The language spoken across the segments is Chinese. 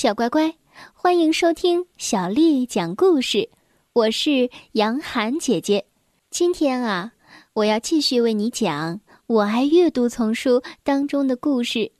小乖乖，欢迎收听小丽讲故事。我是杨涵姐姐。今天啊，我要继续为你讲《我爱阅读》丛书当中的故事。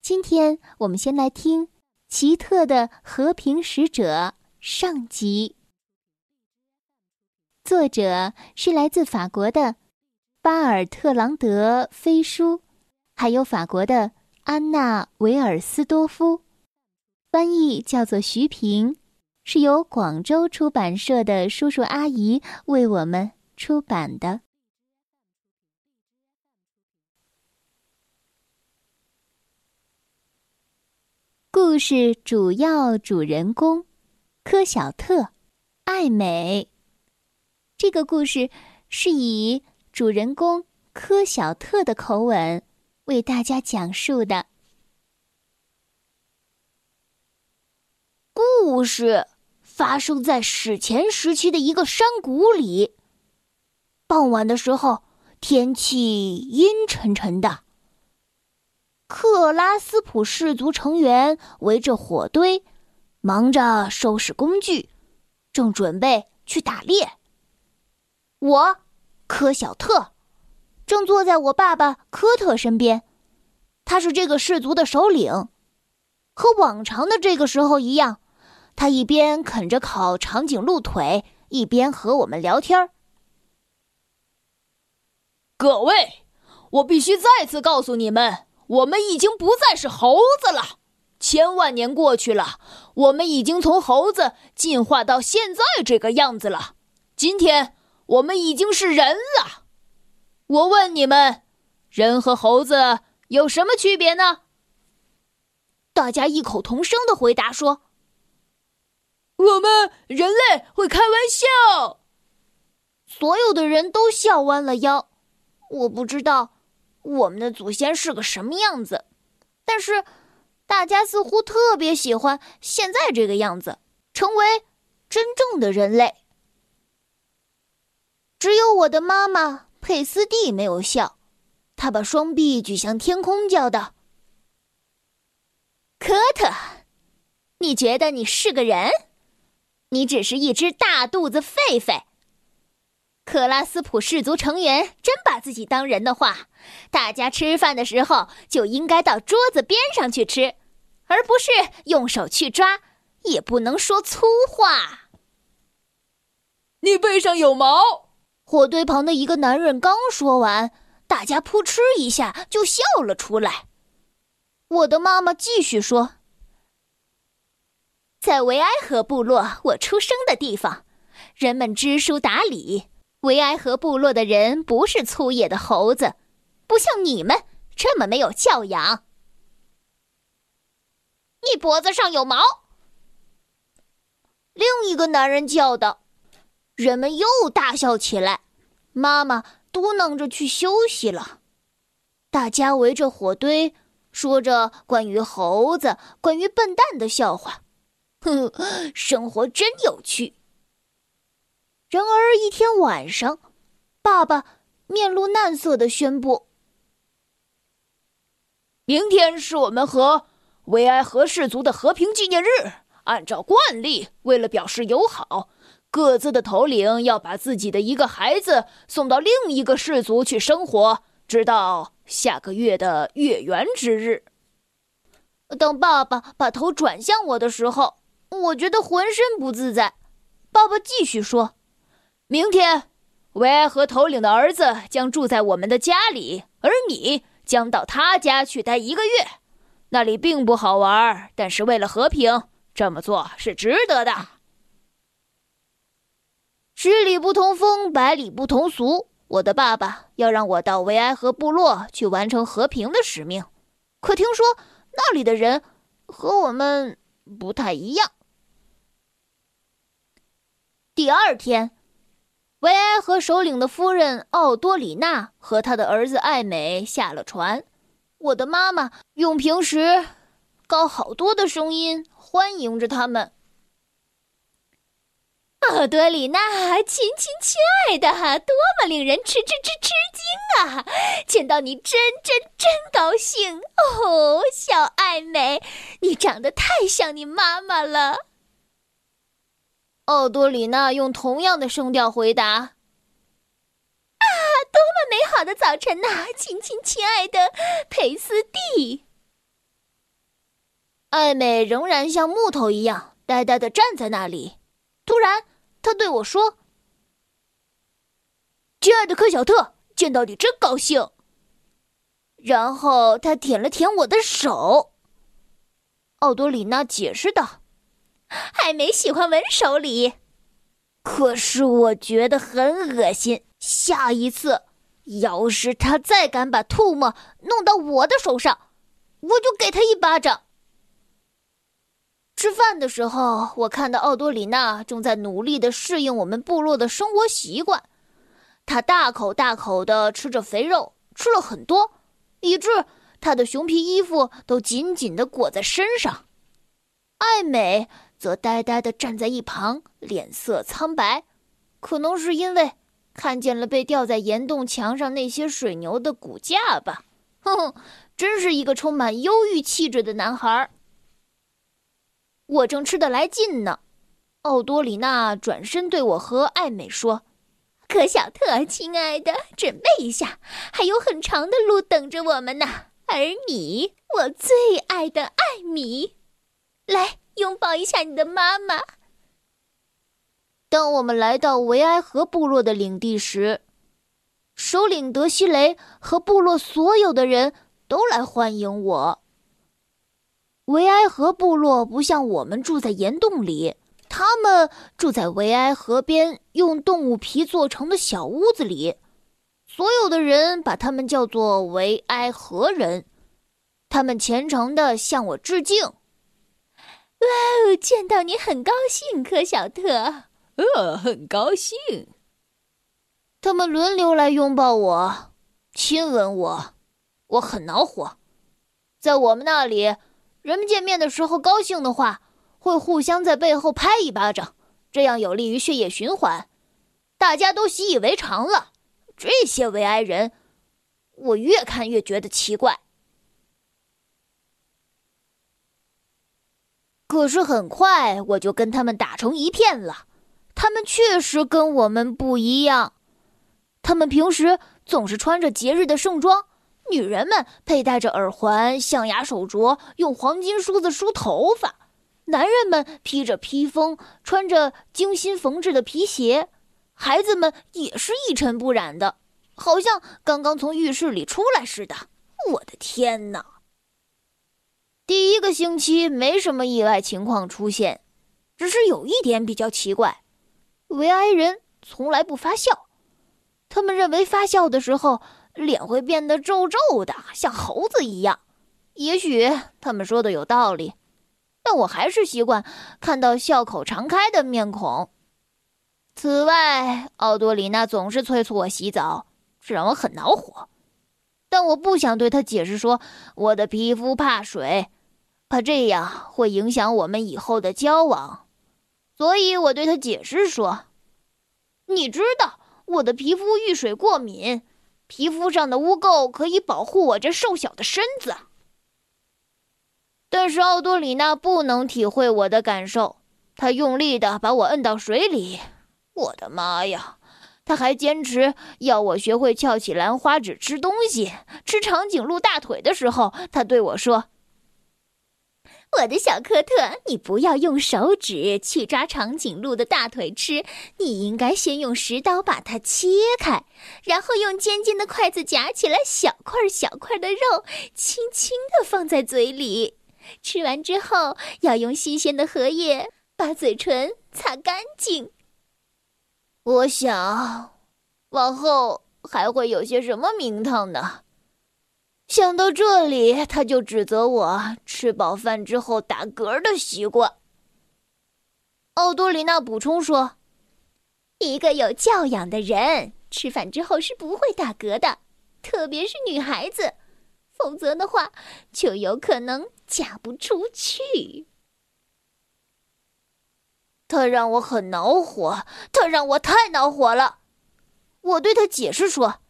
今天我们先来听《奇特的和平使者》上集。作者是来自法国的巴尔特朗德·菲舒，还有法国的安娜·维尔斯多夫。翻译叫做徐平，是由广州出版社的叔叔阿姨为我们出版的。故事主要主人公柯小特、爱美。这个故事是以主人公柯小特的口吻为大家讲述的。故事发生在史前时期的一个山谷里。傍晚的时候，天气阴沉沉的。克拉斯普氏族成员围着火堆，忙着收拾工具，正准备去打猎。我，科小特，正坐在我爸爸科特身边，他是这个氏族的首领，和往常的这个时候一样。他一边啃着烤长颈鹿腿，一边和我们聊天各位，我必须再次告诉你们，我们已经不再是猴子了。千万年过去了，我们已经从猴子进化到现在这个样子了。今天，我们已经是人了。我问你们，人和猴子有什么区别呢？大家异口同声的回答说。我们人类会开玩笑，所有的人都笑弯了腰。我不知道我们的祖先是个什么样子，但是大家似乎特别喜欢现在这个样子，成为真正的人类。只有我的妈妈佩斯蒂没有笑，她把双臂举向天空，叫道：“科特，你觉得你是个人？”你只是一只大肚子狒狒。克拉斯普氏族成员真把自己当人的话，大家吃饭的时候就应该到桌子边上去吃，而不是用手去抓，也不能说粗话。你背上有毛！火堆旁的一个男人刚说完，大家扑哧一下就笑了出来。我的妈妈继续说。在维埃河部落，我出生的地方，人们知书达理。维埃河部落的人不是粗野的猴子，不像你们这么没有教养。你脖子上有毛！另一个男人叫道。人们又大笑起来。妈妈嘟囔着去休息了。大家围着火堆，说着关于猴子、关于笨蛋的笑话。哼，生活真有趣。然而一天晚上，爸爸面露难色的宣布：“明天是我们和维埃和氏族的和平纪念日。按照惯例，为了表示友好，各自的头领要把自己的一个孩子送到另一个氏族去生活，直到下个月的月圆之日。”当爸爸把头转向我的时候。我觉得浑身不自在。爸爸继续说：“明天，维埃和头领的儿子将住在我们的家里，而你将到他家去待一个月。那里并不好玩，但是为了和平，这么做是值得的。十里不同风，百里不同俗。我的爸爸要让我到维埃和部落去完成和平的使命，可听说那里的人和我们不太一样。”第二天，维埃和首领的夫人奥多里娜和他的儿子艾美下了船。我的妈妈用平时高好多的声音欢迎着他们。奥多里娜，亲亲亲爱的，多么令人吃吃吃吃惊啊！见到你真真真高兴哦，小爱美，你长得太像你妈妈了。奥多里娜用同样的声调回答：“啊，多么美好的早晨呐，亲亲亲爱的裴斯蒂。”艾美仍然像木头一样呆呆的站在那里。突然，他对我说：“亲爱的科小特，见到你真高兴。”然后他舔了舔我的手。奥多里娜解释道：“爱美喜欢闻手礼，可是我觉得很恶心。下一次，要是他再敢把唾沫弄到我的手上，我就给他一巴掌。”吃饭的时候，我看到奥多里娜正在努力的适应我们部落的生活习惯。她大口大口的吃着肥肉，吃了很多，以致她的熊皮衣服都紧紧的裹在身上。爱美则呆呆的站在一旁，脸色苍白，可能是因为看见了被吊在岩洞墙上那些水牛的骨架吧。哼哼，真是一个充满忧郁气质的男孩。我正吃得来劲呢，奥多里娜转身对我和艾美说：“可小特，亲爱的，准备一下，还有很长的路等着我们呢。而你，我最爱的艾米，来拥抱一下你的妈妈。”当我们来到维埃河部落的领地时，首领德西雷和部落所有的人都来欢迎我。维埃河部落不像我们住在岩洞里，他们住在维埃河边用动物皮做成的小屋子里。所有的人把他们叫做维埃河人，他们虔诚的向我致敬。哇哦，见到你很高兴，科小特。呃，很高兴。他们轮流来拥抱我，亲吻我，我很恼火。在我们那里。人们见面的时候高兴的话，会互相在背后拍一巴掌，这样有利于血液循环。大家都习以为常了。这些维埃人，我越看越觉得奇怪。可是很快我就跟他们打成一片了。他们确实跟我们不一样。他们平时总是穿着节日的盛装。女人们佩戴着耳环、象牙手镯，用黄金梳子梳头发；男人们披着披风，穿着精心缝制的皮鞋；孩子们也是一尘不染的，好像刚刚从浴室里出来似的。我的天哪！第一个星期没什么意外情况出现，只是有一点比较奇怪：维埃人从来不发笑。他们认为发笑的时候。脸会变得皱皱的，像猴子一样。也许他们说的有道理，但我还是习惯看到笑口常开的面孔。此外，奥多里娜总是催促我洗澡，这让我很恼火。但我不想对她解释说我的皮肤怕水，怕这样会影响我们以后的交往。所以我对她解释说：“你知道我的皮肤遇水过敏。”皮肤上的污垢可以保护我这瘦小的身子，但是奥多里娜不能体会我的感受，她用力的把我摁到水里。我的妈呀！她还坚持要我学会翘起兰花指吃东西。吃长颈鹿大腿的时候，她对我说。我的小科特，你不要用手指去抓长颈鹿的大腿吃，你应该先用石刀把它切开，然后用尖尖的筷子夹起来小块小块的肉，轻轻地放在嘴里。吃完之后，要用新鲜的荷叶把嘴唇擦干净。我想，往后还会有些什么名堂呢？想到这里，他就指责我吃饱饭之后打嗝的习惯。奥多里娜补充说：“一个有教养的人吃饭之后是不会打嗝的，特别是女孩子，否则的话就有可能嫁不出去。”他让我很恼火，他让我太恼火了。我对他解释说，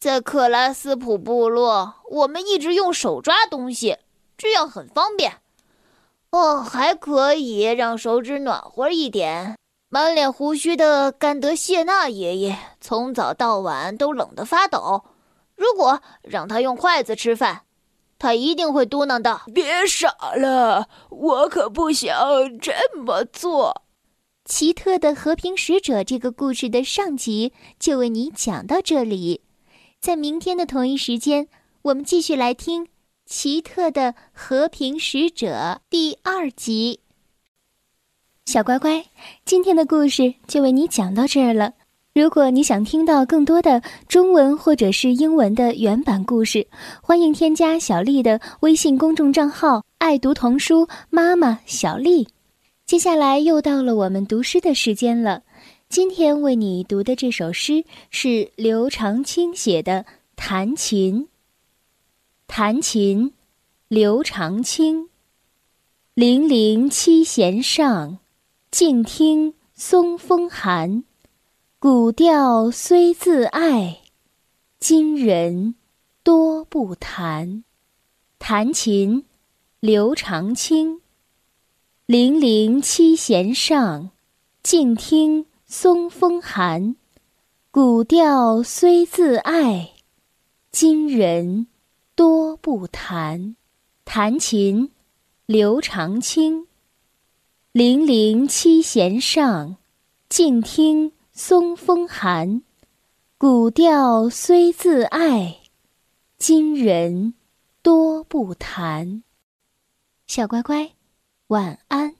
在克拉斯普部落，我们一直用手抓东西，这样很方便。哦，还可以让手指暖和一点。满脸胡须的甘德谢纳爷爷从早到晚都冷得发抖。如果让他用筷子吃饭，他一定会嘟囔道：“别傻了，我可不想这么做。”奇特的和平使者这个故事的上集就为你讲到这里，在明天的同一时间，我们继续来听《奇特的和平使者》第二集。小乖乖，今天的故事就为你讲到这儿了。如果你想听到更多的中文或者是英文的原版故事，欢迎添加小丽的微信公众账号“爱读童书妈妈小丽”。接下来又到了我们读诗的时间了。今天为你读的这首诗是刘长卿写的《弹琴》。弹琴，刘长卿。零零七弦上。静听松风寒，古调虽自爱，今人多不弹。弹琴，刘长卿。零零七弦上，静听松风寒，古调虽自爱，今人多不弹。弹琴，刘长卿。零零七弦上，静听松风寒。古调虽自爱，今人多不弹。小乖乖，晚安。